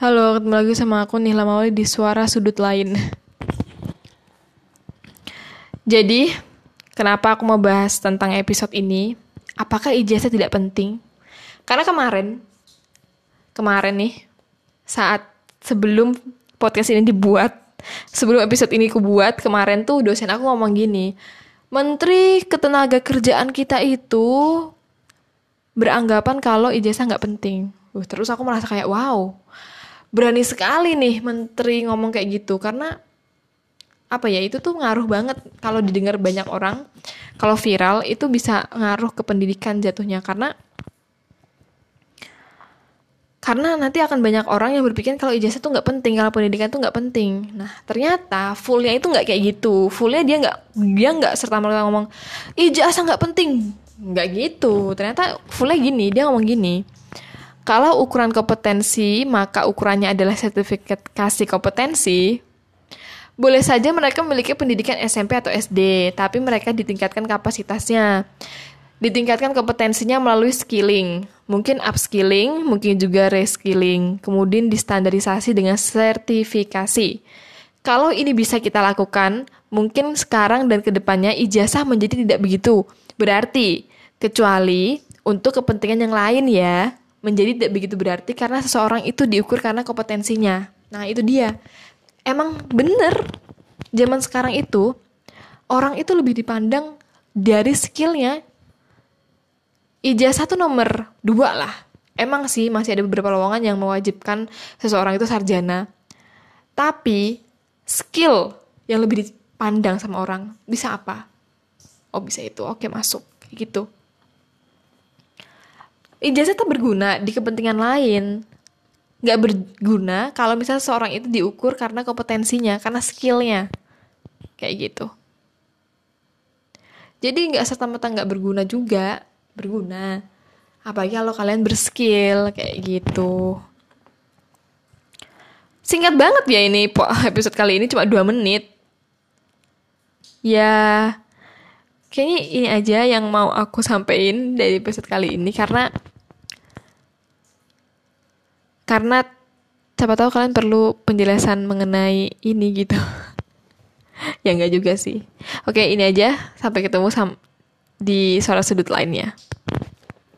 Halo, ketemu lagi sama aku Nihla Mauli di Suara Sudut Lain. Jadi, kenapa aku mau bahas tentang episode ini? Apakah ijazah tidak penting? Karena kemarin, kemarin nih, saat sebelum podcast ini dibuat, sebelum episode ini aku buat, kemarin tuh dosen aku ngomong gini, Menteri Ketenaga Kerjaan kita itu beranggapan kalau ijazah nggak penting. Uh, terus aku merasa kayak wow, berani sekali nih menteri ngomong kayak gitu karena apa ya itu tuh ngaruh banget kalau didengar banyak orang. Kalau viral itu bisa ngaruh ke pendidikan jatuhnya karena karena nanti akan banyak orang yang berpikir kalau ijazah tuh nggak penting kalau pendidikan tuh nggak penting. Nah ternyata fullnya itu nggak kayak gitu. Fullnya dia nggak dia nggak serta merta ngomong ijazah nggak penting. Nggak gitu. Ternyata fullnya gini dia ngomong gini kalau ukuran kompetensi, maka ukurannya adalah sertifikasi kompetensi. Boleh saja mereka memiliki pendidikan SMP atau SD, tapi mereka ditingkatkan kapasitasnya. Ditingkatkan kompetensinya melalui skilling, mungkin upskilling, mungkin juga reskilling, kemudian distandarisasi dengan sertifikasi. Kalau ini bisa kita lakukan, mungkin sekarang dan ke depannya ijazah menjadi tidak begitu. Berarti, kecuali untuk kepentingan yang lain ya, menjadi tidak begitu berarti karena seseorang itu diukur karena kompetensinya. Nah, itu dia. Emang bener, zaman sekarang itu, orang itu lebih dipandang dari skillnya. Ijazah tuh nomor dua lah. Emang sih masih ada beberapa lowongan yang mewajibkan seseorang itu sarjana. Tapi, skill yang lebih dipandang sama orang, bisa apa? Oh, bisa itu. Oke, masuk. Gitu ijazah tuh berguna di kepentingan lain. Nggak berguna kalau misalnya seorang itu diukur karena kompetensinya karena skillnya. Kayak gitu. Jadi nggak serta merta nggak berguna juga. Berguna. Apalagi kalau kalian berskill kayak gitu. Singkat banget ya ini episode kali ini cuma dua menit. Ya kayaknya ini aja yang mau aku sampaikan dari episode kali ini karena karena siapa tahu kalian perlu penjelasan mengenai ini gitu. Ya enggak juga sih. Oke ini aja. Sampai ketemu sam di suara sudut lainnya